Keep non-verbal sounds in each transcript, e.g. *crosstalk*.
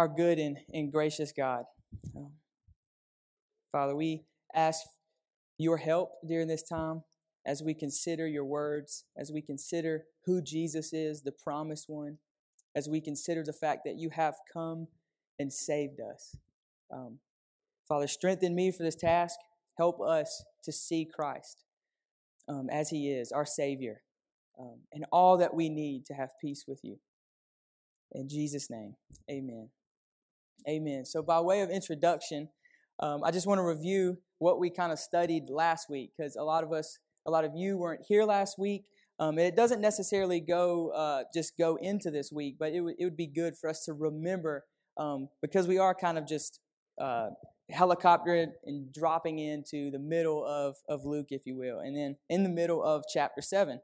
our good and, and gracious God. Father, we ask your help during this time as we consider your words, as we consider who Jesus is, the promised one, as we consider the fact that you have come and saved us. Um, Father, strengthen me for this task. Help us to see Christ um, as He is, our Savior, um, and all that we need to have peace with you. In Jesus' name, amen. Amen. So, by way of introduction, um, I just want to review what we kind of studied last week because a lot of us, a lot of you weren't here last week. Um, and it doesn't necessarily go uh, just go into this week, but it, w- it would be good for us to remember um, because we are kind of just uh, helicoptering and dropping into the middle of, of Luke, if you will, and then in the middle of chapter 7.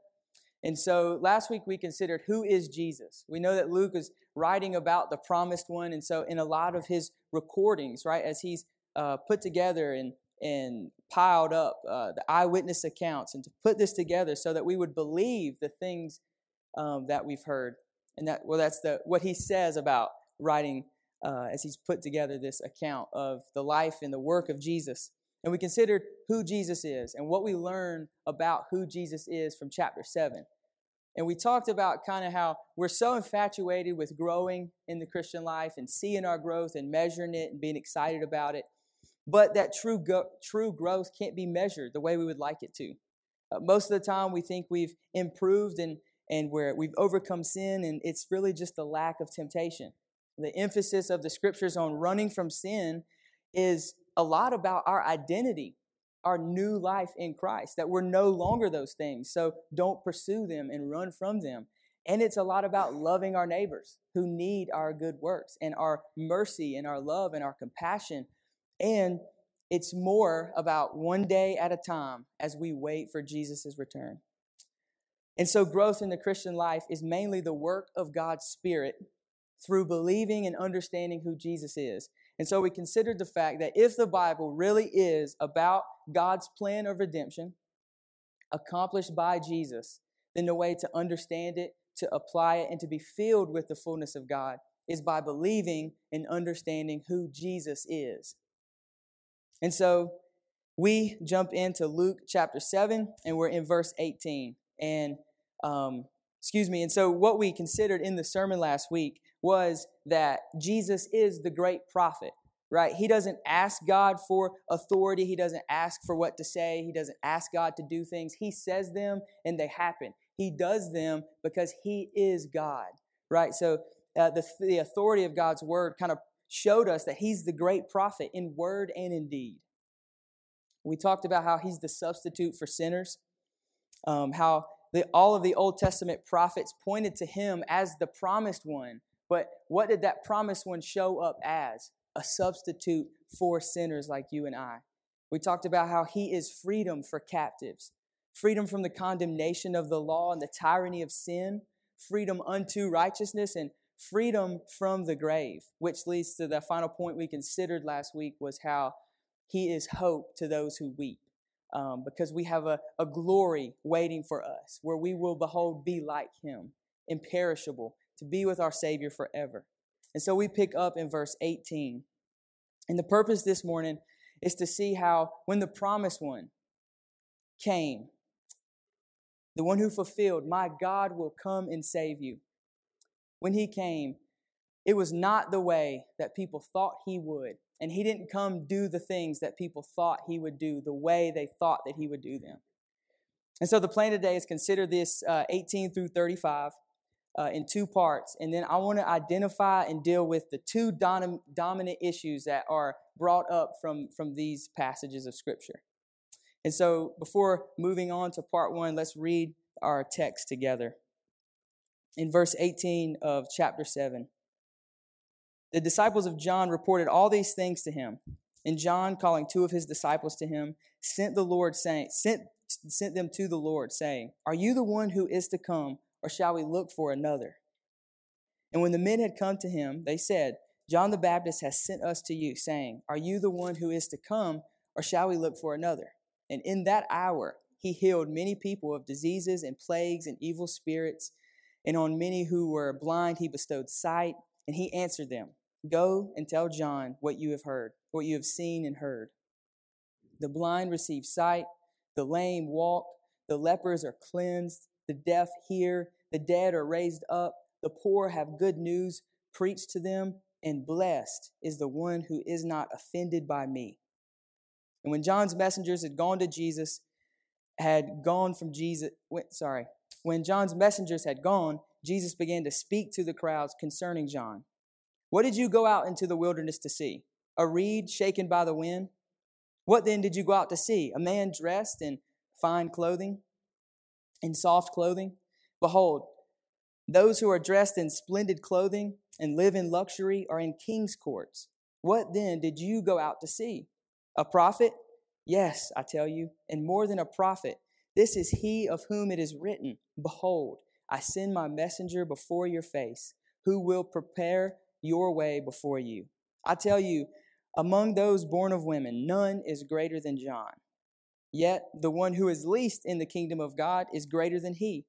And so last week we considered who is Jesus. We know that Luke is writing about the promised one, and so in a lot of his recordings, right, as he's uh, put together and and piled up uh, the eyewitness accounts and to put this together so that we would believe the things um, that we've heard and that well that's the what he says about writing uh, as he's put together this account of the life and the work of jesus and we considered who jesus is and what we learn about who jesus is from chapter 7 and we talked about kind of how we're so infatuated with growing in the christian life and seeing our growth and measuring it and being excited about it but that true go- true growth can't be measured the way we would like it to. Uh, most of the time, we think we've improved and and where we've overcome sin, and it's really just a lack of temptation. The emphasis of the scriptures on running from sin is a lot about our identity, our new life in Christ, that we're no longer those things. So don't pursue them and run from them. And it's a lot about loving our neighbors who need our good works and our mercy and our love and our compassion and it's more about one day at a time as we wait for Jesus' return. And so, growth in the Christian life is mainly the work of God's Spirit through believing and understanding who Jesus is. And so, we considered the fact that if the Bible really is about God's plan of redemption accomplished by Jesus, then the way to understand it, to apply it, and to be filled with the fullness of God is by believing and understanding who Jesus is. And so we jump into Luke chapter 7, and we're in verse 18. And, um, excuse me, and so what we considered in the sermon last week was that Jesus is the great prophet, right? He doesn't ask God for authority, He doesn't ask for what to say, He doesn't ask God to do things. He says them and they happen. He does them because He is God, right? So uh, the, the authority of God's word kind of showed us that he's the great prophet in word and in deed. We talked about how he's the substitute for sinners, um, how the, all of the Old Testament prophets pointed to him as the promised one. But what did that promised one show up as? A substitute for sinners like you and I. We talked about how he is freedom for captives, freedom from the condemnation of the law and the tyranny of sin, freedom unto righteousness, and freedom from the grave, which leads to the final point we considered last week was how he is hope to those who weep. Um, because we have a, a glory waiting for us where we will behold be like him, imperishable, to be with our Savior forever. And so we pick up in verse 18. And the purpose this morning is to see how when the promised one came, the one who fulfilled, my God will come and save you when he came, it was not the way that people thought he would. And he didn't come do the things that people thought he would do the way they thought that he would do them. And so the plan today is consider this uh, 18 through 35 uh, in two parts. And then I want to identify and deal with the two dom- dominant issues that are brought up from, from these passages of Scripture. And so before moving on to part one, let's read our text together in verse 18 of chapter 7. The disciples of John reported all these things to him. And John, calling two of his disciples to him, sent the Lord saying, sent, sent them to the Lord, saying, Are you the one who is to come, or shall we look for another? And when the men had come to him, they said, John the Baptist has sent us to you, saying, Are you the one who is to come, or shall we look for another? And in that hour he healed many people of diseases and plagues and evil spirits and on many who were blind he bestowed sight. And he answered them, Go and tell John what you have heard, what you have seen and heard. The blind receive sight, the lame walk, the lepers are cleansed, the deaf hear, the dead are raised up, the poor have good news preached to them, and blessed is the one who is not offended by me. And when John's messengers had gone to Jesus, had gone from Jesus, sorry, when John's messengers had gone, Jesus began to speak to the crowds concerning John. What did you go out into the wilderness to see? A reed shaken by the wind? What then did you go out to see? A man dressed in fine clothing, in soft clothing? Behold, those who are dressed in splendid clothing and live in luxury are in king's courts. What then did you go out to see? A prophet? Yes, I tell you, and more than a prophet. This is he of whom it is written Behold, I send my messenger before your face, who will prepare your way before you. I tell you, among those born of women, none is greater than John. Yet the one who is least in the kingdom of God is greater than he.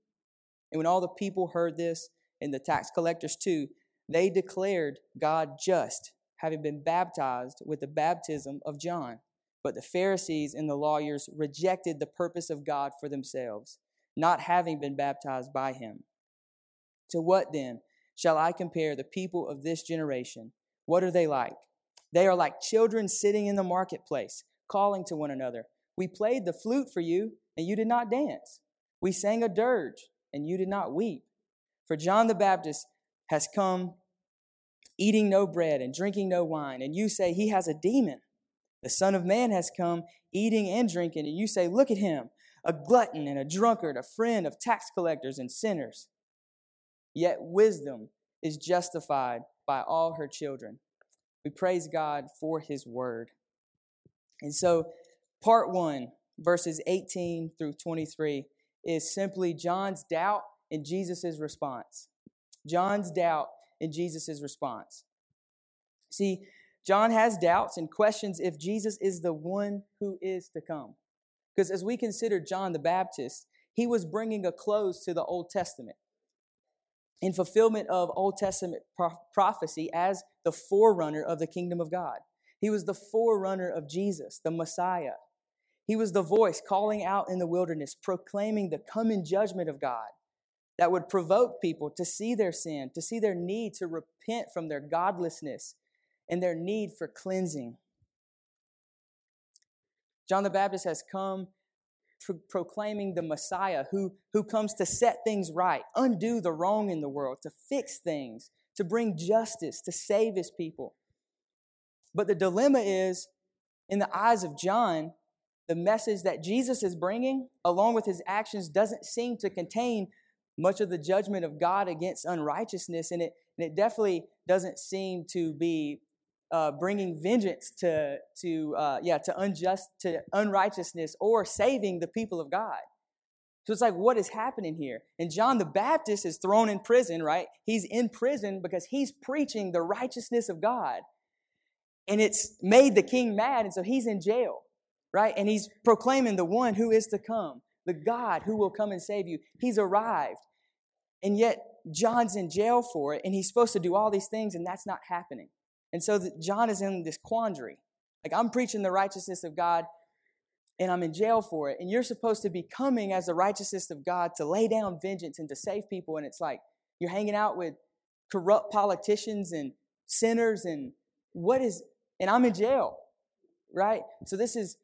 And when all the people heard this, and the tax collectors too, they declared God just, having been baptized with the baptism of John. But the Pharisees and the lawyers rejected the purpose of God for themselves, not having been baptized by him. To what then shall I compare the people of this generation? What are they like? They are like children sitting in the marketplace, calling to one another. We played the flute for you, and you did not dance. We sang a dirge, and you did not weep. For John the Baptist has come eating no bread and drinking no wine, and you say he has a demon. The Son of Man has come eating and drinking, and you say, Look at him, a glutton and a drunkard, a friend of tax collectors and sinners. Yet wisdom is justified by all her children. We praise God for his word. And so, part one, verses 18 through 23, is simply John's doubt and Jesus' response. John's doubt and Jesus' response. See, John has doubts and questions if Jesus is the one who is to come. Because as we consider John the Baptist, he was bringing a close to the Old Testament in fulfillment of Old Testament prophecy as the forerunner of the kingdom of God. He was the forerunner of Jesus, the Messiah. He was the voice calling out in the wilderness, proclaiming the coming judgment of God that would provoke people to see their sin, to see their need to repent from their godlessness and their need for cleansing. John the Baptist has come pro- proclaiming the Messiah who, who comes to set things right, undo the wrong in the world, to fix things, to bring justice, to save his people. But the dilemma is, in the eyes of John, the message that Jesus is bringing, along with his actions, doesn't seem to contain much of the judgment of God against unrighteousness, and it, and it definitely doesn't seem to be uh, bringing vengeance to to uh, yeah to unjust to unrighteousness or saving the people of God. So it's like, what is happening here? And John the Baptist is thrown in prison, right? He's in prison because he's preaching the righteousness of God. And it's made the king mad, and so he's in jail, right? And he's proclaiming the one who is to come, the God who will come and save you. He's arrived. And yet, John's in jail for it, and he's supposed to do all these things, and that's not happening. And so John is in this quandary. Like, I'm preaching the righteousness of God, and I'm in jail for it. And you're supposed to be coming as the righteousness of God to lay down vengeance and to save people. And it's like you're hanging out with corrupt politicians and sinners, and what is, and I'm in jail, right? So this is,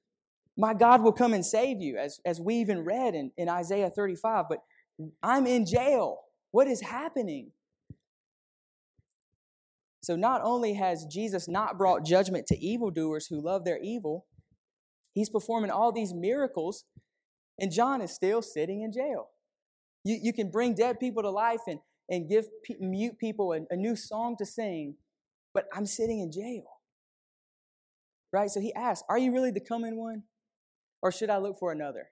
my God will come and save you, as, as we even read in, in Isaiah 35. But I'm in jail. What is happening? So not only has Jesus not brought judgment to evildoers who love their evil, he's performing all these miracles, and John is still sitting in jail. You, you can bring dead people to life and, and give mute people a, a new song to sing, but I'm sitting in jail. Right? So he asks, Are you really the coming one? Or should I look for another?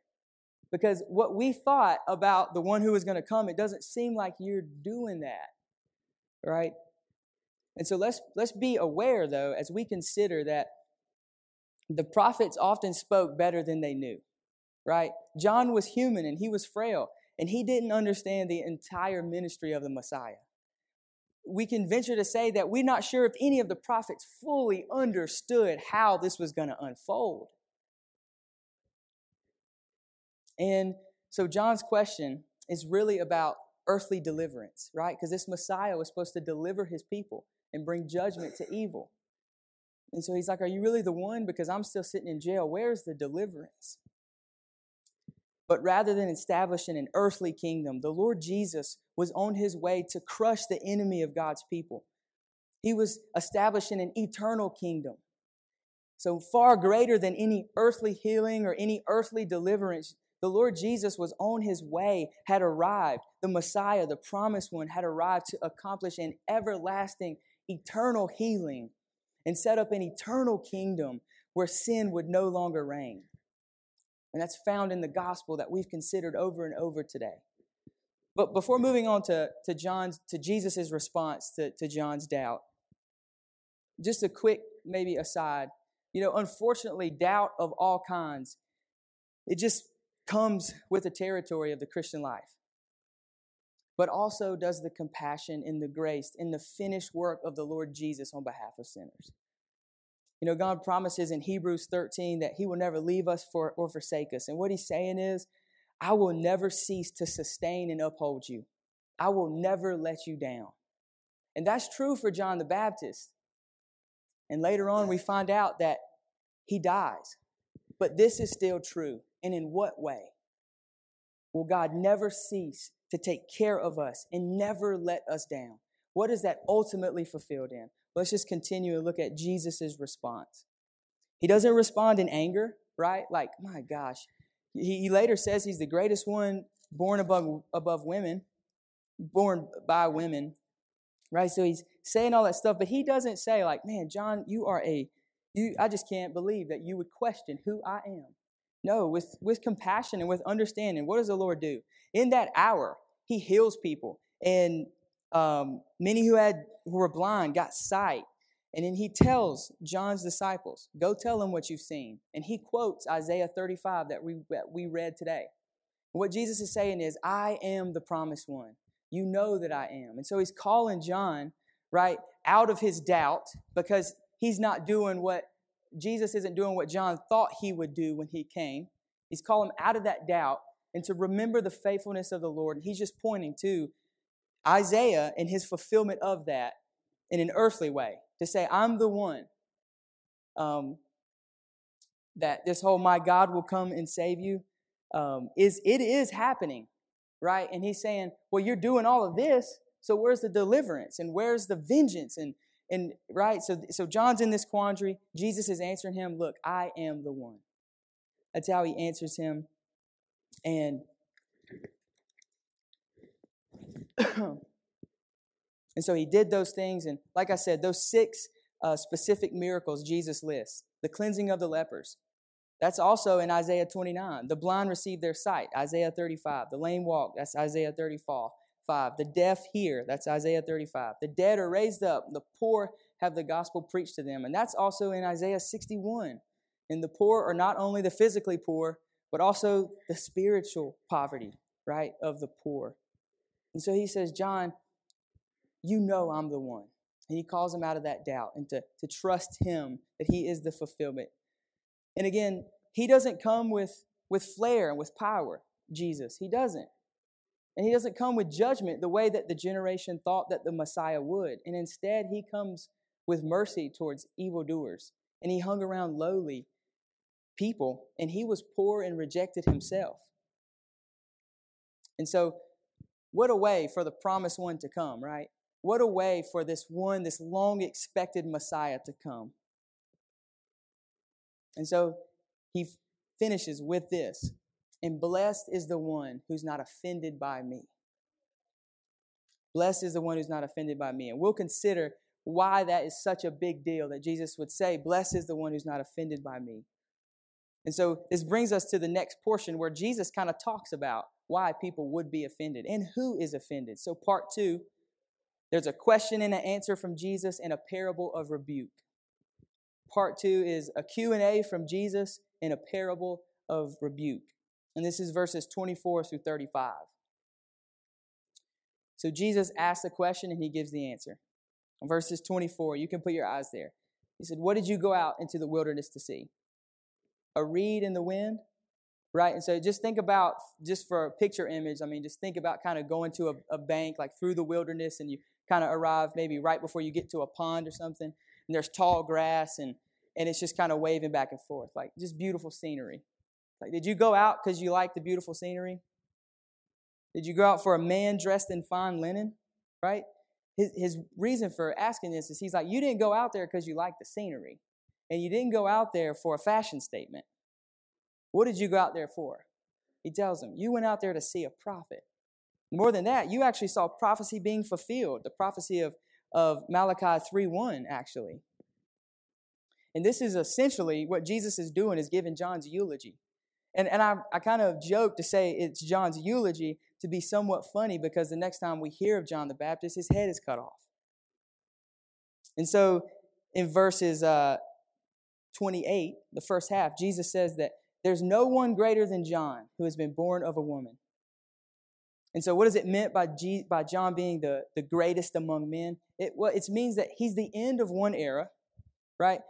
Because what we thought about the one who is going to come, it doesn't seem like you're doing that. Right? And so let's, let's be aware, though, as we consider that the prophets often spoke better than they knew, right? John was human and he was frail, and he didn't understand the entire ministry of the Messiah. we can venture to say that we're not sure if any of the prophets fully understood how this was going to unfold. And so John's question is really about earthly deliverance, right? Because this Messiah was supposed to deliver his people and bring judgment to evil. And so he's like, Are you really the one? Because I'm still sitting in jail. Where's the deliverance? But rather than establishing an earthly kingdom, the Lord Jesus was on his way to crush the enemy of God's people. He was establishing an eternal kingdom. So far greater than any earthly healing or any earthly deliverance, the Lord Jesus was on his way, had arrived. The Messiah, the promised one, had arrived to accomplish an everlasting, eternal healing and set up an eternal kingdom where sin would no longer reign. And that's found in the gospel that we've considered over and over today. But before moving on to, to John's to Jesus' response to, to John's doubt, just a quick maybe aside. You know, unfortunately, doubt of all kinds, it just comes with the territory of the Christian life, but also does the compassion and the grace in the finished work of the Lord Jesus on behalf of sinners. You know, God promises in Hebrews 13 that He will never leave us for, or forsake us. And what He's saying is, I will never cease to sustain and uphold you. I will never let you down. And that's true for John the Baptist. And later on, we find out that he dies. But this is still true. And in what way? Will God never cease to take care of us and never let us down? What is that ultimately fulfilled in? Let's just continue and look at Jesus' response. He doesn't respond in anger, right? Like, my gosh. He, later says he's the greatest one born above, above women, born by women, right? So he's saying all that stuff, but he doesn't say, like, man, John, you are a, you, I just can't believe that you would question who I am. No, with, with compassion and with understanding, what does the Lord do? In that hour, He heals people. And um, many who had who were blind got sight. And then he tells John's disciples, Go tell them what you've seen. And he quotes Isaiah 35 that we, that we read today. what Jesus is saying is, I am the promised one. You know that I am. And so he's calling John, right, out of his doubt because he's not doing what Jesus isn't doing what John thought he would do when he came. He's calling him out of that doubt and to remember the faithfulness of the Lord. And he's just pointing to Isaiah and his fulfillment of that in an earthly way to say, I'm the one um, that this whole my God will come and save you um, is it is happening, right? And he's saying, Well, you're doing all of this, so where's the deliverance and where's the vengeance and and right, so so John's in this quandary. Jesus is answering him, look, I am the one. That's how he answers him. And *coughs* and so he did those things. And like I said, those six uh, specific miracles Jesus lists the cleansing of the lepers. That's also in Isaiah 29. The blind receive their sight, Isaiah 35. The lame walk, that's Isaiah 34. 5. The deaf hear, that's Isaiah 35. The dead are raised up, the poor have the gospel preached to them. And that's also in Isaiah 61. And the poor are not only the physically poor, but also the spiritual poverty, right, of the poor. And so he says, John, you know I'm the one. And he calls him out of that doubt and to, to trust him that he is the fulfillment. And again, he doesn't come with, with flair and with power, Jesus. He doesn't. And he doesn't come with judgment the way that the generation thought that the Messiah would. And instead, he comes with mercy towards evildoers. And he hung around lowly people, and he was poor and rejected himself. And so, what a way for the promised one to come, right? What a way for this one, this long expected Messiah to come. And so, he finishes with this and blessed is the one who's not offended by me. Blessed is the one who's not offended by me. And we'll consider why that is such a big deal that Jesus would say, Blessed is the one who's not offended by me. And so this brings us to the next portion where Jesus kind of talks about why people would be offended and who is offended. So, part two, there's a question and an answer from Jesus and a parable of rebuke. Part two is a Q&A from Jesus and a parable of rebuke. And this is verses 24 through 35. So Jesus asks the question and he gives the answer. In verses 24, you can put your eyes there. He said, What did you go out into the wilderness to see? A reed in the wind? Right? And so just think about, just for a picture image, I mean, just think about kind of going to a, a bank, like through the wilderness, and you kind of arrive maybe right before you get to a pond or something, and there's tall grass, and, and it's just kind of waving back and forth. Like, just beautiful scenery. Like, did you go out because you like the beautiful scenery? Did you go out for a man dressed in fine linen? Right? His, his reason for asking this is he's like, you didn't go out there because you like the scenery. And you didn't go out there for a fashion statement. What did you go out there for? He tells him, you went out there to see a prophet. More than that, you actually saw prophecy being fulfilled, the prophecy of, of Malachi 3.1, actually. And this is essentially what Jesus is doing is giving John's eulogy. And, and I, I kind of joke to say it's John's eulogy to be somewhat funny because the next time we hear of John the Baptist, his head is cut off. And so in verses uh, 28, the first half, Jesus says that there's no one greater than John who has been born of a woman. And so, what is it meant by, G, by John being the, the greatest among men? It, well, it means that he's the end of one era, right?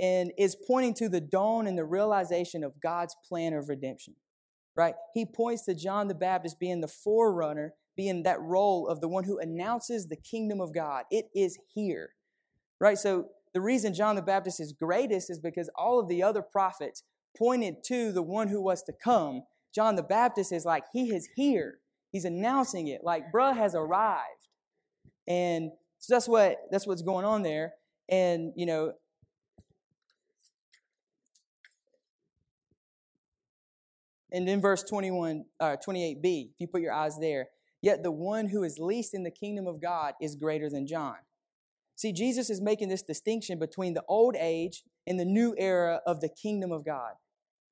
And is pointing to the dawn and the realization of God's plan of redemption right? He points to John the Baptist being the forerunner, being that role of the one who announces the kingdom of God. It is here, right? So the reason John the Baptist is greatest is because all of the other prophets pointed to the one who was to come. John the Baptist is like, he is here. He's announcing it, like, bruh has arrived. And so that's what that's what's going on there. And you know, And in verse 21, uh, 28b, if you put your eyes there, yet the one who is least in the kingdom of God is greater than John. See, Jesus is making this distinction between the old age and the new era of the kingdom of God.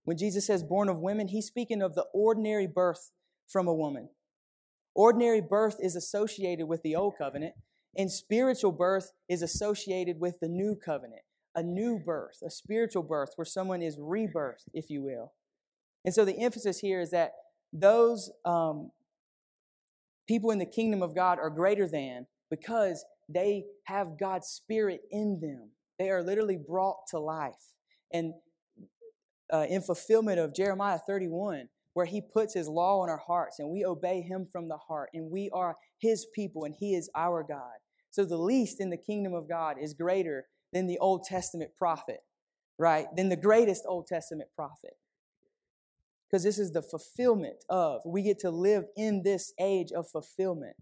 When Jesus says born of women, he's speaking of the ordinary birth from a woman. Ordinary birth is associated with the old covenant, and spiritual birth is associated with the new covenant. A new birth, a spiritual birth, where someone is rebirthed, if you will. And so the emphasis here is that those um, people in the kingdom of God are greater than because they have God's Spirit in them. They are literally brought to life. And uh, in fulfillment of Jeremiah 31, where he puts his law in our hearts and we obey him from the heart and we are his people and he is our God. So the least in the kingdom of God is greater than the Old Testament prophet, right? Than the greatest Old Testament prophet because this is the fulfillment of. We get to live in this age of fulfillment,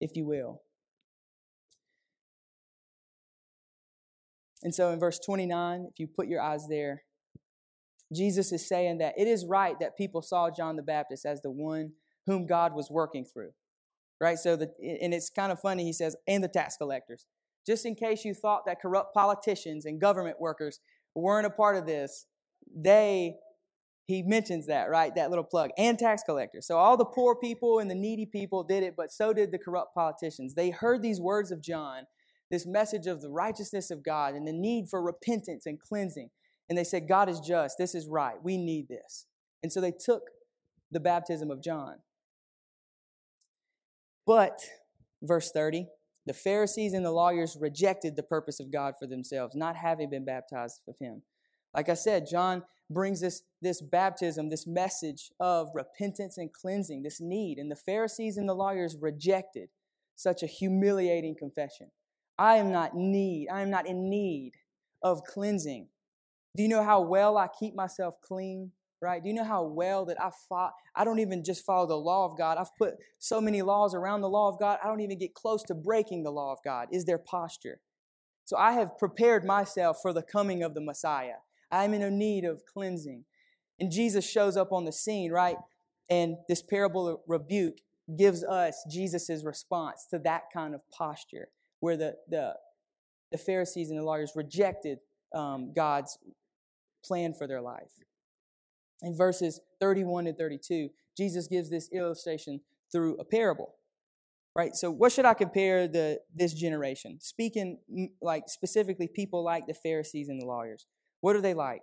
if you will. And so in verse 29, if you put your eyes there, Jesus is saying that it is right that people saw John the Baptist as the one whom God was working through. Right? So, the, and it's kind of funny, he says, and the tax collectors. Just in case you thought that corrupt politicians and government workers weren't a part of this, they he mentions that, right? That little plug. And tax collectors. So all the poor people and the needy people did it, but so did the corrupt politicians. They heard these words of John, this message of the righteousness of God and the need for repentance and cleansing. And they said, God is just. This is right. We need this. And so they took the baptism of John. But, verse 30, the Pharisees and the lawyers rejected the purpose of God for themselves, not having been baptized of him. Like I said, John brings this, this baptism, this message of repentance and cleansing, this need. And the Pharisees and the lawyers rejected such a humiliating confession. I am not need, I am not in need of cleansing. Do you know how well I keep myself clean? Right? Do you know how well that I fought? I don't even just follow the law of God. I've put so many laws around the law of God, I don't even get close to breaking the law of God, is their posture. So I have prepared myself for the coming of the Messiah. I'm in a need of cleansing. And Jesus shows up on the scene, right? And this parable rebuke gives us Jesus' response to that kind of posture where the, the, the Pharisees and the lawyers rejected um, God's plan for their life. In verses 31 and 32, Jesus gives this illustration through a parable. Right? So what should I compare the this generation? Speaking like specifically people like the Pharisees and the lawyers. What are they like?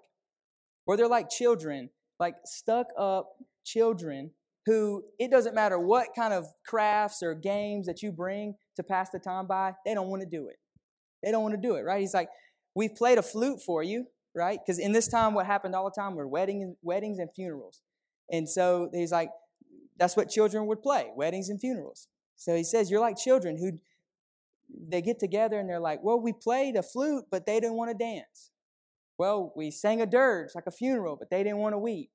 Or they're like children, like stuck up children who it doesn't matter what kind of crafts or games that you bring to pass the time by, they don't want to do it. They don't want to do it, right? He's like, We've played a flute for you, right? Because in this time, what happened all the time were wedding, weddings and funerals. And so he's like, that's what children would play, weddings and funerals. So he says, You're like children who they get together and they're like, Well, we played a flute, but they didn't want to dance. Well, we sang a dirge like a funeral, but they didn't want to weep.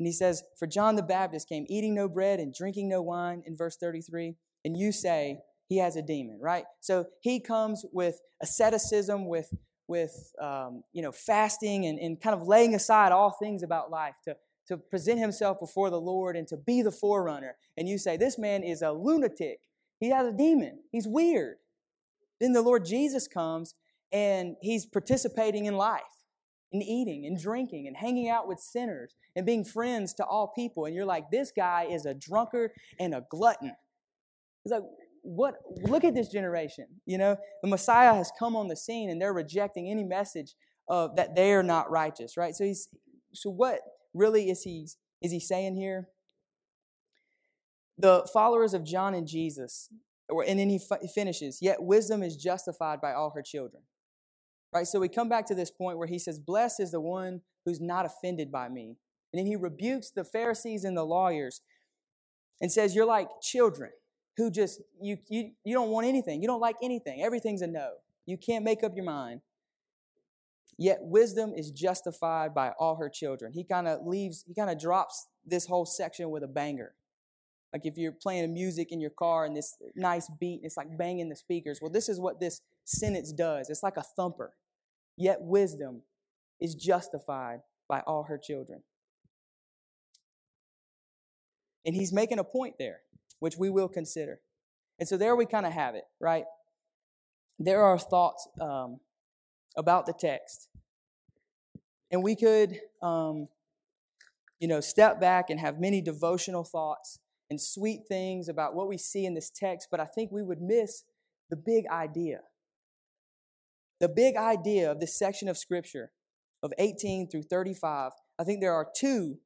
And he says, For John the Baptist came eating no bread and drinking no wine in verse 33, and you say he has a demon, right? So he comes with asceticism, with with um, you know fasting and, and kind of laying aside all things about life to to present himself before the Lord and to be the forerunner. And you say, This man is a lunatic. He has a demon. He's weird. Then the Lord Jesus comes and he's participating in life and eating and drinking and hanging out with sinners and being friends to all people. And you're like, this guy is a drunkard and a glutton. It's like, what? Look at this generation. You know, the Messiah has come on the scene and they're rejecting any message of that they are not righteous, right? So he's, so what really is he, is he saying here? The followers of John and Jesus, and then he finishes, yet wisdom is justified by all her children. Right? So we come back to this point where he says, Blessed is the one who's not offended by me. And then he rebukes the Pharisees and the lawyers and says, You're like children who just, you, you, you don't want anything. You don't like anything. Everything's a no. You can't make up your mind. Yet wisdom is justified by all her children. He kind of leaves, he kind of drops this whole section with a banger. Like if you're playing music in your car and this nice beat, and it's like banging the speakers. Well, this is what this sentence does. It's like a thumper. Yet wisdom is justified by all her children. And he's making a point there, which we will consider. And so there we kind of have it, right? There are thoughts um, about the text. And we could, um, you know, step back and have many devotional thoughts and sweet things about what we see in this text, but I think we would miss the big idea. The big idea of this section of Scripture, of 18 through 35, I think there are two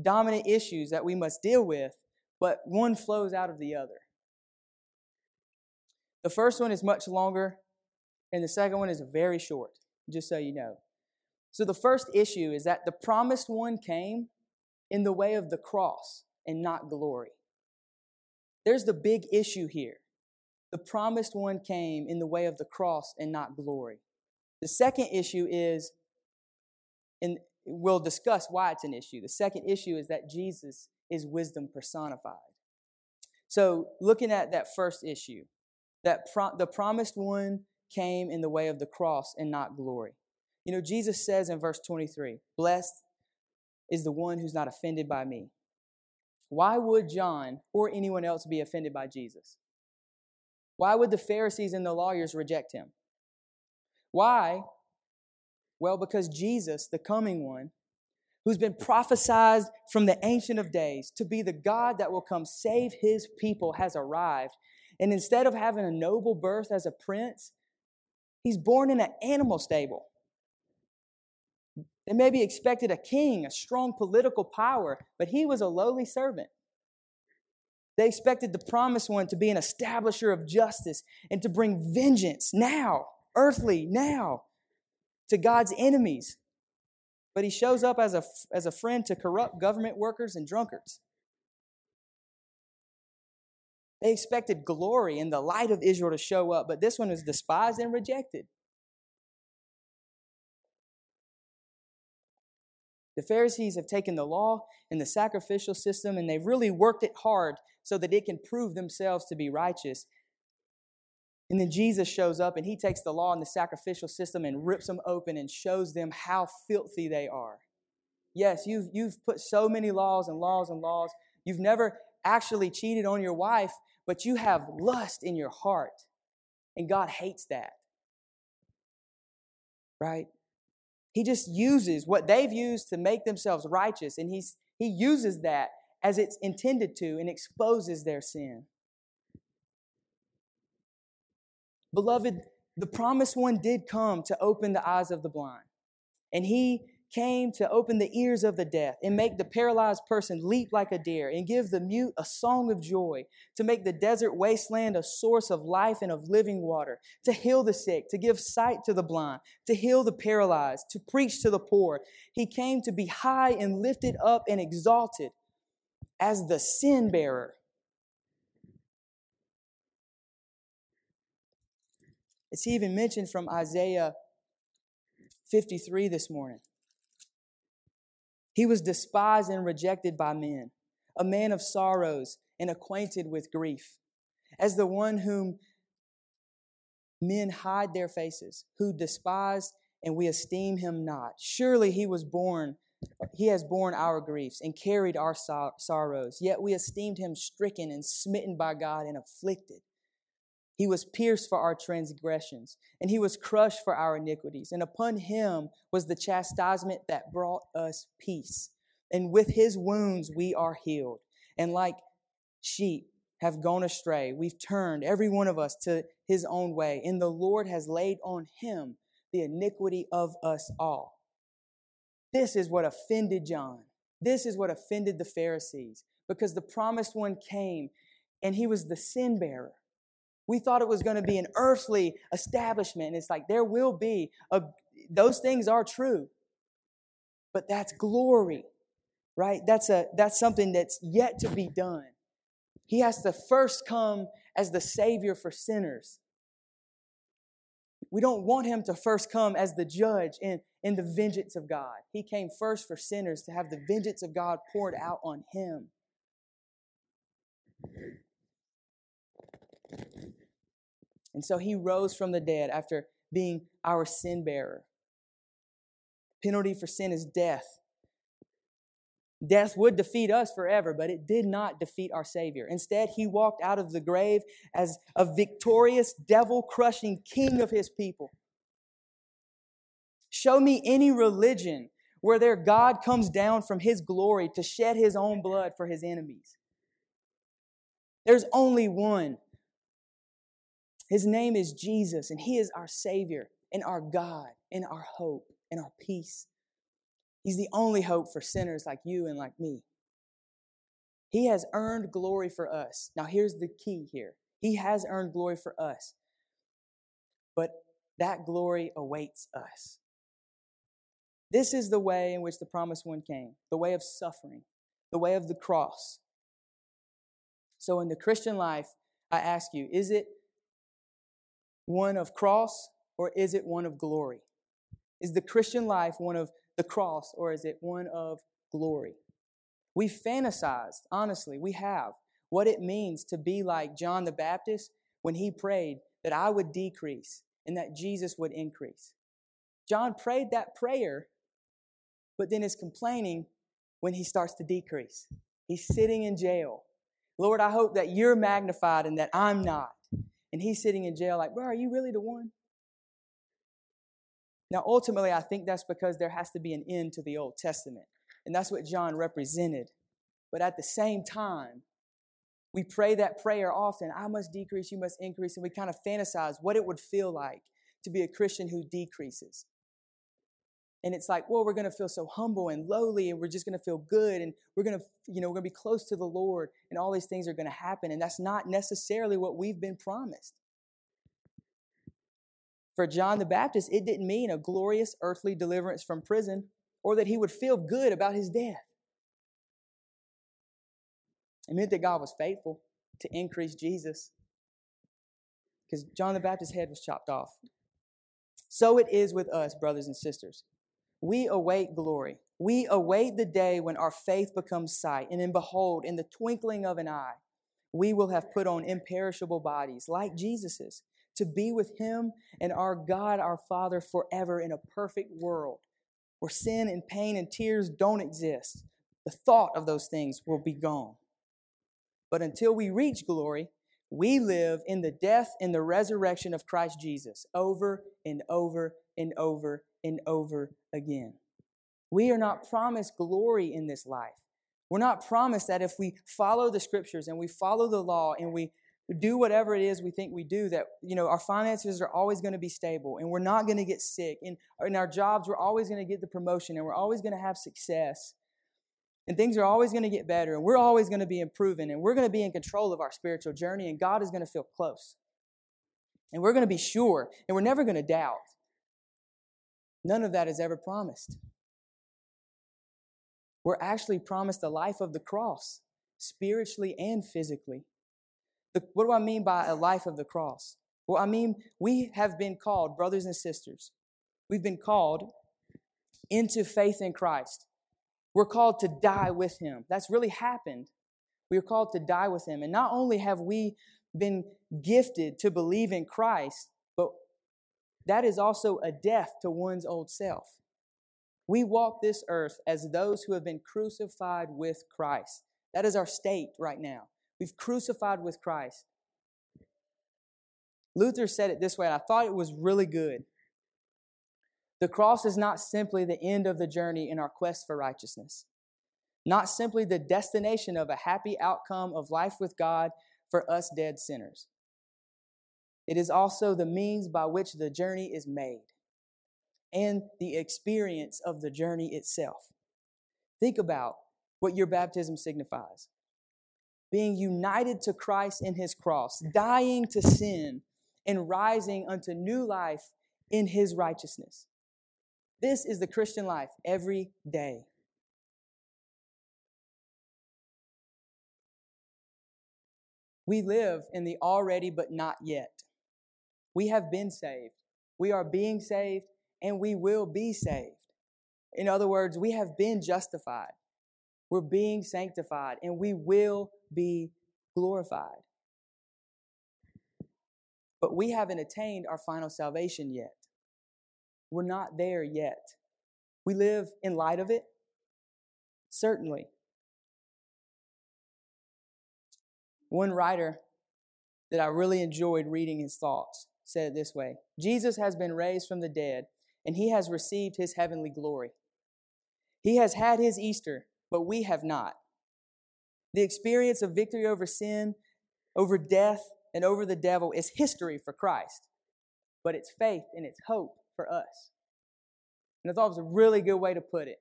dominant issues that we must deal with, but one flows out of the other. The first one is much longer, and the second one is very short, just so you know. So, the first issue is that the promised one came in the way of the cross and not glory. There's the big issue here. The promised one came in the way of the cross and not glory. The second issue is, and we'll discuss why it's an issue. The second issue is that Jesus is wisdom personified. So, looking at that first issue, that pro- the promised one came in the way of the cross and not glory. You know, Jesus says in verse 23, Blessed is the one who's not offended by me. Why would John or anyone else be offended by Jesus? Why would the Pharisees and the lawyers reject him? Why? Well, because Jesus, the coming one, who's been prophesied from the Ancient of Days to be the God that will come save his people, has arrived. And instead of having a noble birth as a prince, he's born in an animal stable. They maybe expected a king, a strong political power, but he was a lowly servant. They expected the promised one to be an establisher of justice and to bring vengeance now, earthly, now, to God's enemies. But he shows up as a, as a friend to corrupt government workers and drunkards. They expected glory and the light of Israel to show up, but this one was despised and rejected. The Pharisees have taken the law and the sacrificial system and they've really worked it hard so that it can prove themselves to be righteous. And then Jesus shows up and he takes the law and the sacrificial system and rips them open and shows them how filthy they are. Yes, you've, you've put so many laws and laws and laws. You've never actually cheated on your wife, but you have lust in your heart. And God hates that. Right? He just uses what they've used to make themselves righteous, and he's, he uses that as it's intended to and exposes their sin. Beloved, the promised one did come to open the eyes of the blind, and he came to open the ears of the deaf and make the paralyzed person leap like a deer and give the mute a song of joy, to make the desert wasteland a source of life and of living water, to heal the sick, to give sight to the blind, to heal the paralyzed, to preach to the poor. He came to be high and lifted up and exalted as the sin bearer. It's even mentioned from Isaiah 53 this morning. He was despised and rejected by men, a man of sorrows and acquainted with grief, as the one whom men hide their faces, who despise and we esteem him not. Surely he was born, he has borne our griefs and carried our sorrows, yet we esteemed him stricken and smitten by God and afflicted. He was pierced for our transgressions, and he was crushed for our iniquities. And upon him was the chastisement that brought us peace. And with his wounds we are healed. And like sheep have gone astray, we've turned every one of us to his own way. And the Lord has laid on him the iniquity of us all. This is what offended John. This is what offended the Pharisees because the promised one came and he was the sin bearer. We thought it was going to be an earthly establishment. And it's like there will be a, those things are true. But that's glory, right? That's a that's something that's yet to be done. He has to first come as the savior for sinners. We don't want him to first come as the judge in, in the vengeance of God. He came first for sinners to have the vengeance of God poured out on him. And so he rose from the dead after being our sin bearer. Penalty for sin is death. Death would defeat us forever, but it did not defeat our Savior. Instead, he walked out of the grave as a victorious, devil crushing king of his people. Show me any religion where their God comes down from his glory to shed his own blood for his enemies. There's only one his name is Jesus, and He is our Savior and our God and our hope and our peace. He's the only hope for sinners like you and like me. He has earned glory for us. Now, here's the key here He has earned glory for us, but that glory awaits us. This is the way in which the promised one came the way of suffering, the way of the cross. So, in the Christian life, I ask you, is it one of cross or is it one of glory? Is the Christian life one of the cross or is it one of glory? We fantasized, honestly, we have, what it means to be like John the Baptist when he prayed that I would decrease and that Jesus would increase. John prayed that prayer, but then is complaining when he starts to decrease. He's sitting in jail. Lord, I hope that you're magnified and that I'm not and he's sitting in jail like, bro, are you really the one? Now, ultimately, I think that's because there has to be an end to the Old Testament. And that's what John represented. But at the same time, we pray that prayer often I must decrease, you must increase. And we kind of fantasize what it would feel like to be a Christian who decreases. And it's like, well, we're going to feel so humble and lowly, and we're just going to feel good, and we're going to, you know, we're going to be close to the Lord, and all these things are going to happen. And that's not necessarily what we've been promised. For John the Baptist, it didn't mean a glorious earthly deliverance from prison or that he would feel good about his death. It meant that God was faithful to increase Jesus because John the Baptist's head was chopped off. So it is with us, brothers and sisters we await glory. We await the day when our faith becomes sight, and then behold, in the twinkling of an eye, we will have put on imperishable bodies like Jesus's to be with Him and our God, our Father, forever in a perfect world where sin and pain and tears don't exist. The thought of those things will be gone. But until we reach glory, we live in the death and the resurrection of Christ Jesus over and over and over and over again. We are not promised glory in this life. We're not promised that if we follow the scriptures and we follow the law and we do whatever it is we think we do, that, you know, our finances are always going to be stable and we're not going to get sick. And in our jobs, we're always going to get the promotion and we're always going to have success. And things are always going to get better and we're always going to be improving and we're going to be in control of our spiritual journey and God is going to feel close. And we're going to be sure and we're never going to doubt. None of that is ever promised. We're actually promised a life of the cross, spiritually and physically. The, what do I mean by a life of the cross? Well, I mean, we have been called, brothers and sisters, we've been called into faith in Christ. We're called to die with Him. That's really happened. We are called to die with Him. And not only have we been gifted to believe in Christ, that is also a death to one's old self. We walk this earth as those who have been crucified with Christ. That is our state right now. We've crucified with Christ. Luther said it this way, and I thought it was really good. The cross is not simply the end of the journey in our quest for righteousness, not simply the destination of a happy outcome of life with God for us dead sinners. It is also the means by which the journey is made and the experience of the journey itself. Think about what your baptism signifies being united to Christ in his cross, mm. dying to sin, and rising unto new life in his righteousness. This is the Christian life every day. We live in the already but not yet. We have been saved. We are being saved and we will be saved. In other words, we have been justified. We're being sanctified and we will be glorified. But we haven't attained our final salvation yet. We're not there yet. We live in light of it? Certainly. One writer that I really enjoyed reading his thoughts said it this way Jesus has been raised from the dead and he has received his heavenly glory. He has had his Easter, but we have not. The experience of victory over sin, over death, and over the devil is history for Christ, but it's faith and it's hope for us. And I thought it was a really good way to put it.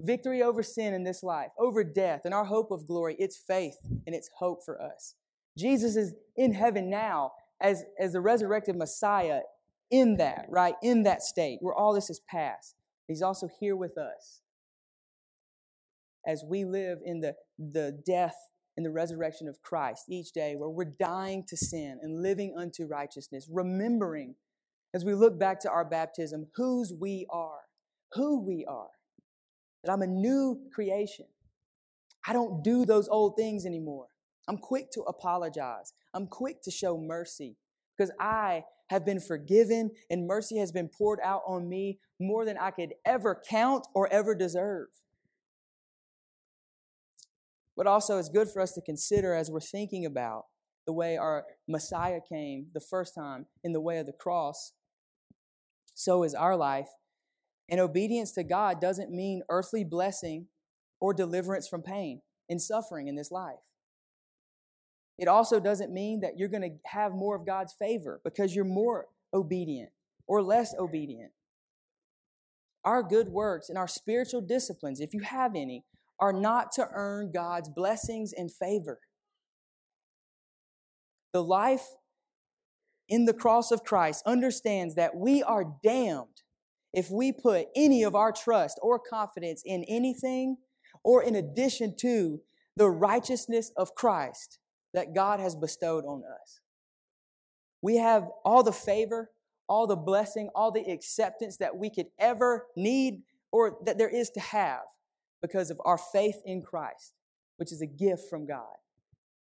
Victory over sin in this life, over death, and our hope of glory, it's faith and it's hope for us. Jesus is in heaven now as, as the resurrected Messiah in that, right? In that state where all this is past. He's also here with us as we live in the, the death and the resurrection of Christ each day, where we're dying to sin and living unto righteousness, remembering as we look back to our baptism whose we are, who we are, that I'm a new creation. I don't do those old things anymore. I'm quick to apologize. I'm quick to show mercy because I have been forgiven and mercy has been poured out on me more than I could ever count or ever deserve. But also, it's good for us to consider as we're thinking about the way our Messiah came the first time in the way of the cross. So is our life. And obedience to God doesn't mean earthly blessing or deliverance from pain and suffering in this life. It also doesn't mean that you're going to have more of God's favor because you're more obedient or less obedient. Our good works and our spiritual disciplines, if you have any, are not to earn God's blessings and favor. The life in the cross of Christ understands that we are damned if we put any of our trust or confidence in anything or in addition to the righteousness of Christ that God has bestowed on us. We have all the favor, all the blessing, all the acceptance that we could ever need or that there is to have because of our faith in Christ, which is a gift from God.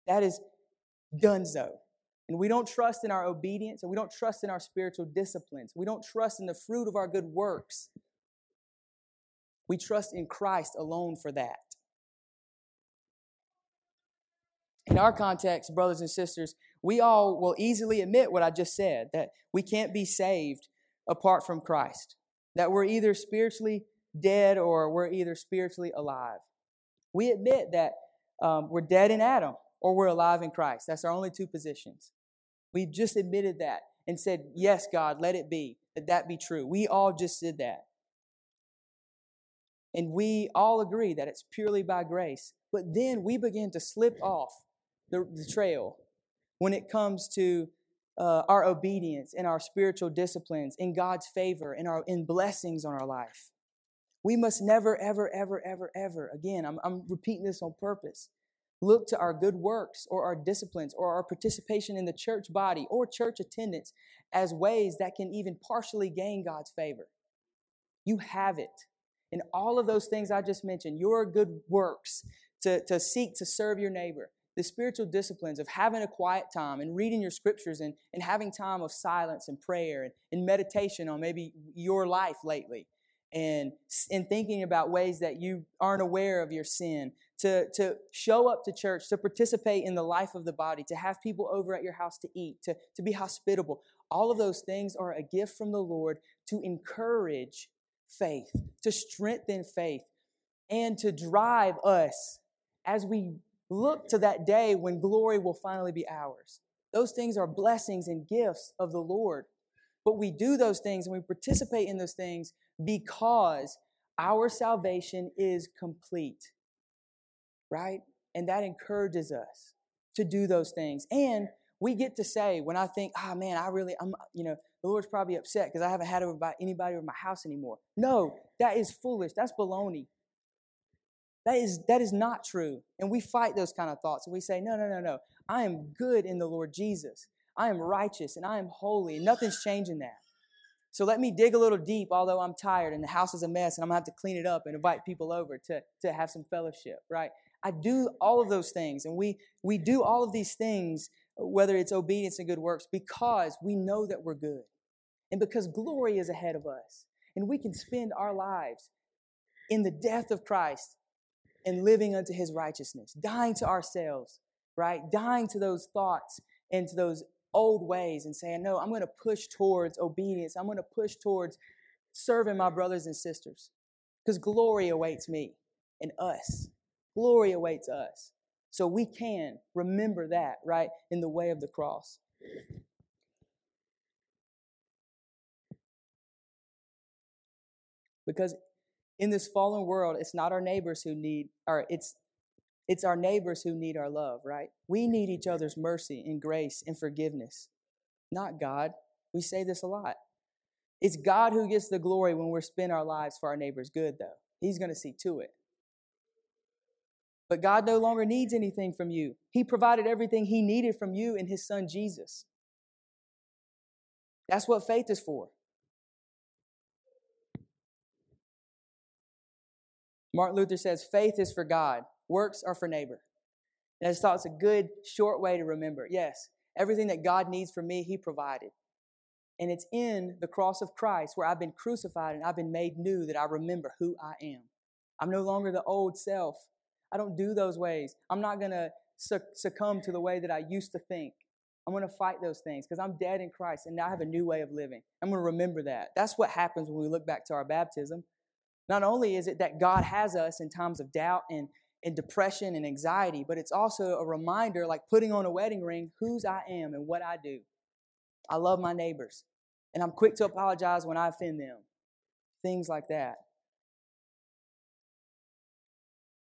That is done so. And we don't trust in our obedience and we don't trust in our spiritual disciplines. We don't trust in the fruit of our good works. We trust in Christ alone for that. In our context, brothers and sisters, we all will easily admit what I just said that we can't be saved apart from Christ, that we're either spiritually dead or we're either spiritually alive. We admit that um, we're dead in Adam or we're alive in Christ. That's our only two positions. We've just admitted that and said, Yes, God, let it be, that that be true. We all just did that. And we all agree that it's purely by grace. But then we begin to slip off the, the trail when it comes to uh, our obedience and our spiritual disciplines, in God's favor, in our in blessings on our life. We must never, ever, ever, ever, ever, again, I'm, I'm repeating this on purpose, look to our good works or our disciplines or our participation in the church body or church attendance as ways that can even partially gain God's favor. You have it. In all of those things I just mentioned, your good works to, to seek to serve your neighbor, the spiritual disciplines of having a quiet time and reading your scriptures and, and having time of silence and prayer and, and meditation on maybe your life lately and, and thinking about ways that you aren't aware of your sin, to, to show up to church, to participate in the life of the body, to have people over at your house to eat, to, to be hospitable. All of those things are a gift from the Lord to encourage faith, to strengthen faith, and to drive us as we look to that day when glory will finally be ours. Those things are blessings and gifts of the Lord. But we do those things and we participate in those things because our salvation is complete. Right? And that encourages us to do those things. And we get to say, when I think, oh man, I really, I'm, you know, the Lord's probably upset because I haven't had anybody over my house anymore. No, that is foolish. That's baloney. That is, that is not true. And we fight those kind of thoughts and we say, no, no, no, no. I am good in the Lord Jesus. I am righteous and I am holy. And nothing's changing that. So let me dig a little deep, although I'm tired and the house is a mess and I'm gonna have to clean it up and invite people over to, to have some fellowship, right? I do all of those things and we we do all of these things, whether it's obedience and good works, because we know that we're good. And because glory is ahead of us. And we can spend our lives in the death of Christ and living unto his righteousness, dying to ourselves, right? Dying to those thoughts and to those old ways and saying, No, I'm going to push towards obedience. I'm going to push towards serving my brothers and sisters because glory awaits me and us. Glory awaits us. So we can remember that, right, in the way of the cross. Because in this fallen world, it's not our neighbors who need, or it's it's our neighbors who need our love, right? We need each other's mercy and grace and forgiveness, not God. We say this a lot. It's God who gets the glory when we're spend our lives for our neighbor's good, though. He's going to see to it. But God no longer needs anything from you. He provided everything He needed from you in His Son Jesus. That's what faith is for. Martin Luther says faith is for God, works are for neighbor. And I just thought it's a good, short way to remember. Yes, everything that God needs for me, He provided. And it's in the cross of Christ where I've been crucified and I've been made new that I remember who I am. I'm no longer the old self. I don't do those ways. I'm not going to succumb to the way that I used to think. I'm going to fight those things because I'm dead in Christ and now I have a new way of living. I'm going to remember that. That's what happens when we look back to our baptism. Not only is it that God has us in times of doubt and, and depression and anxiety, but it's also a reminder, like putting on a wedding ring, whose I am and what I do. I love my neighbors, and I'm quick to apologize when I offend them. Things like that.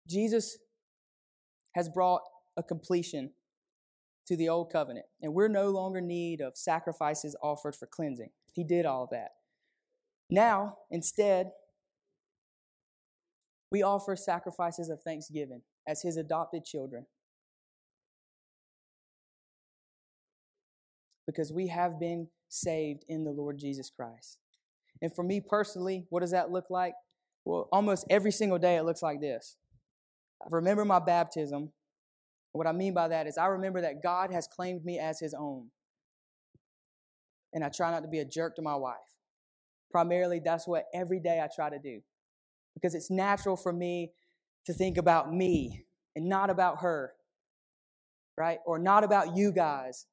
Jesus has brought a completion to the old covenant, and we're no longer need of sacrifices offered for cleansing. He did all of that. Now, instead, we offer sacrifices of thanksgiving as his adopted children. Because we have been saved in the Lord Jesus Christ. And for me personally, what does that look like? Well, almost every single day it looks like this. I remember my baptism. What I mean by that is I remember that God has claimed me as his own. And I try not to be a jerk to my wife. Primarily, that's what every day I try to do because it's natural for me to think about me and not about her, right? Or not about you guys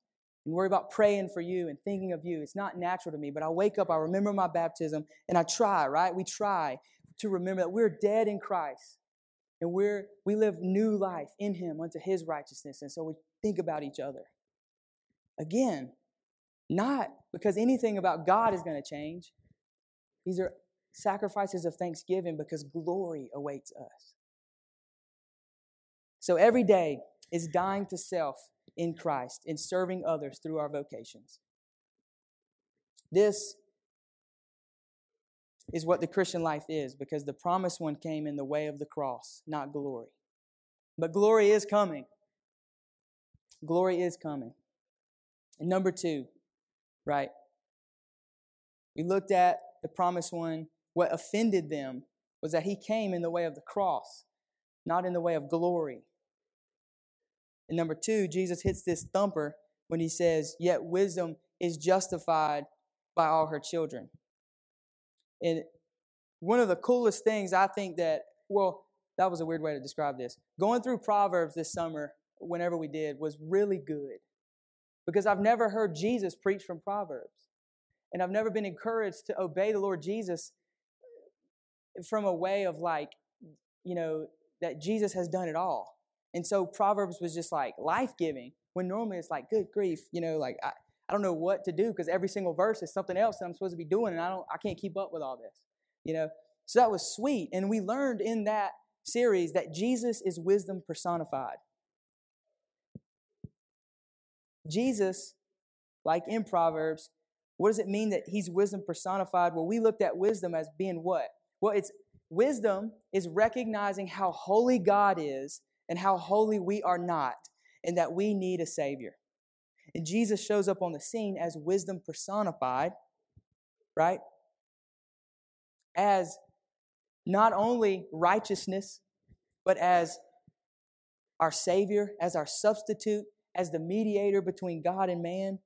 and worry about praying for you and thinking of you. It's not natural to me, but I wake up, I remember my baptism, and I try, right? We try to remember that we're dead in Christ. And we're, we live new life in Him unto His righteousness. And so we think about each other. Again, not because anything about God is going to change. These are sacrifices of thanksgiving because glory awaits us. So every day is dying to self in Christ and serving others through our vocations. This is what the Christian life is because the promised one came in the way of the cross, not glory. But glory is coming. Glory is coming. And number two, right? We looked at the promised one. What offended them was that he came in the way of the cross, not in the way of glory. And number two, Jesus hits this thumper when he says, Yet wisdom is justified by all her children. And one of the coolest things I think that, well, that was a weird way to describe this. Going through Proverbs this summer, whenever we did, was really good because I've never heard Jesus preach from Proverbs. And I've never been encouraged to obey the Lord Jesus from a way of like, you know, that Jesus has done it all. And so Proverbs was just like life giving, when normally it's like, good grief, you know, like I, I don't know what to do because every single verse is something else that I'm supposed to be doing, and I don't, I can't keep up with all this, you know. So that was sweet, and we learned in that series that Jesus is wisdom personified. Jesus, like in Proverbs, what does it mean that he's wisdom personified? Well, we looked at wisdom as being what? Well, it's wisdom is recognizing how holy God is and how holy we are not, and that we need a Savior. And Jesus shows up on the scene as wisdom personified, right? As not only righteousness, but as our Savior, as our substitute, as the mediator between God and man.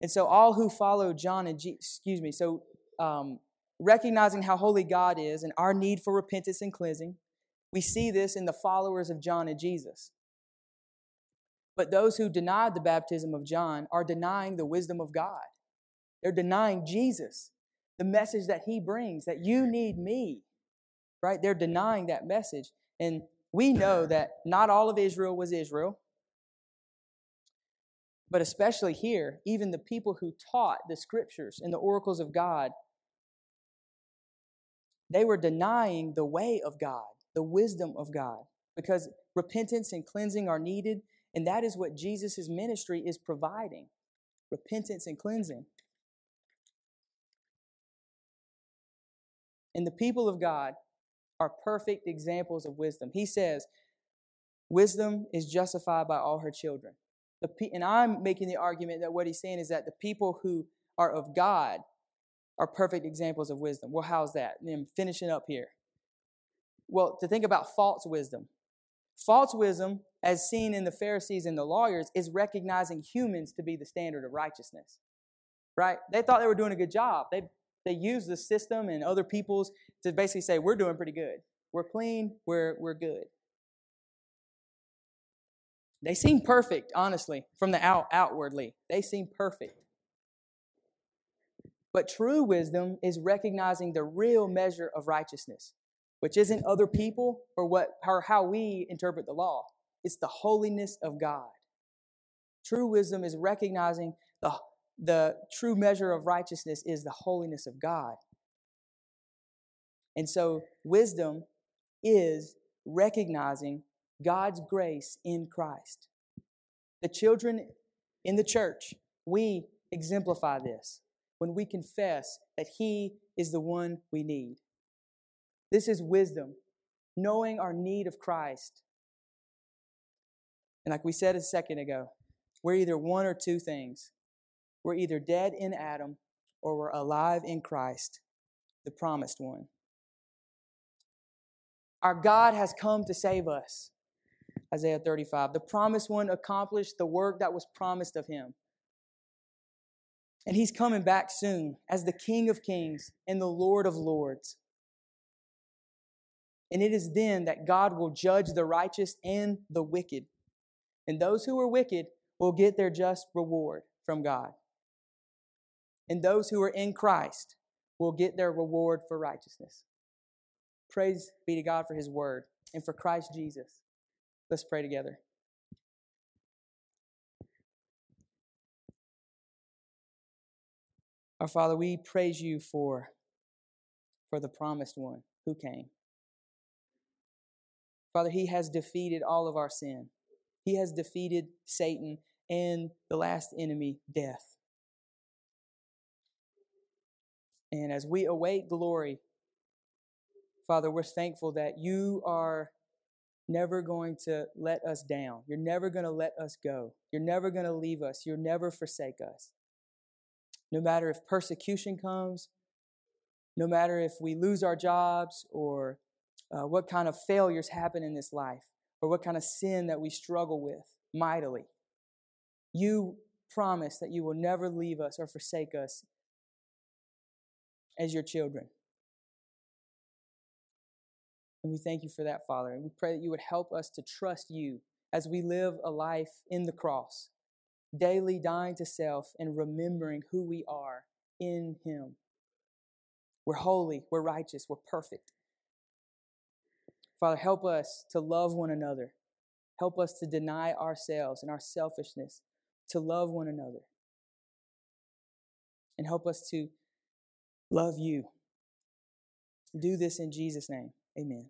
And so, all who follow John and G- excuse me, so um, recognizing how holy God is and our need for repentance and cleansing, we see this in the followers of John and Jesus. But those who denied the baptism of John are denying the wisdom of God. They're denying Jesus, the message that he brings, that you need me, right? They're denying that message. And we know that not all of Israel was Israel. But especially here, even the people who taught the scriptures and the oracles of God, they were denying the way of God, the wisdom of God, because repentance and cleansing are needed, and that is what Jesus' ministry is providing repentance and cleansing. And the people of God are perfect examples of wisdom. He says, Wisdom is justified by all her children. The, and I'm making the argument that what he's saying is that the people who are of God are perfect examples of wisdom. Well, how's that? And I'm finishing up here. Well, to think about false wisdom. False wisdom, as seen in the Pharisees and the lawyers, is recognizing humans to be the standard of righteousness. Right? They thought they were doing a good job. They they used the system and other people's to basically say, we're doing pretty good. We're clean, we're we're good. They seem perfect, honestly, from the out outwardly. They seem perfect. But true wisdom is recognizing the real measure of righteousness, which isn't other people or what or how we interpret the law. It's the holiness of God. True wisdom is recognizing the, the true measure of righteousness is the holiness of God. And so wisdom is recognizing God's grace in Christ. The children in the church, we exemplify this when we confess that He is the one we need. This is wisdom, knowing our need of Christ. And like we said a second ago, we're either one or two things. We're either dead in Adam or we're alive in Christ, the promised one. Our God has come to save us. Isaiah 35. The promised one accomplished the work that was promised of him. And he's coming back soon as the King of Kings and the Lord of Lords. And it is then that God will judge the righteous and the wicked. And those who are wicked will get their just reward from God. And those who are in Christ will get their reward for righteousness. Praise be to God for his word and for Christ Jesus. Let's pray together. Our Father, we praise you for, for the promised one who came. Father, he has defeated all of our sin. He has defeated Satan and the last enemy, death. And as we await glory, Father, we're thankful that you are never going to let us down. You're never going to let us go. You're never going to leave us. You'll never forsake us. No matter if persecution comes, no matter if we lose our jobs or uh, what kind of failures happen in this life or what kind of sin that we struggle with mightily, you promise that you will never leave us or forsake us as your children. And we thank you for that, Father. And we pray that you would help us to trust you as we live a life in the cross, daily dying to self and remembering who we are in Him. We're holy, we're righteous, we're perfect. Father, help us to love one another. Help us to deny ourselves and our selfishness, to love one another. And help us to love you. Do this in Jesus' name. Amen.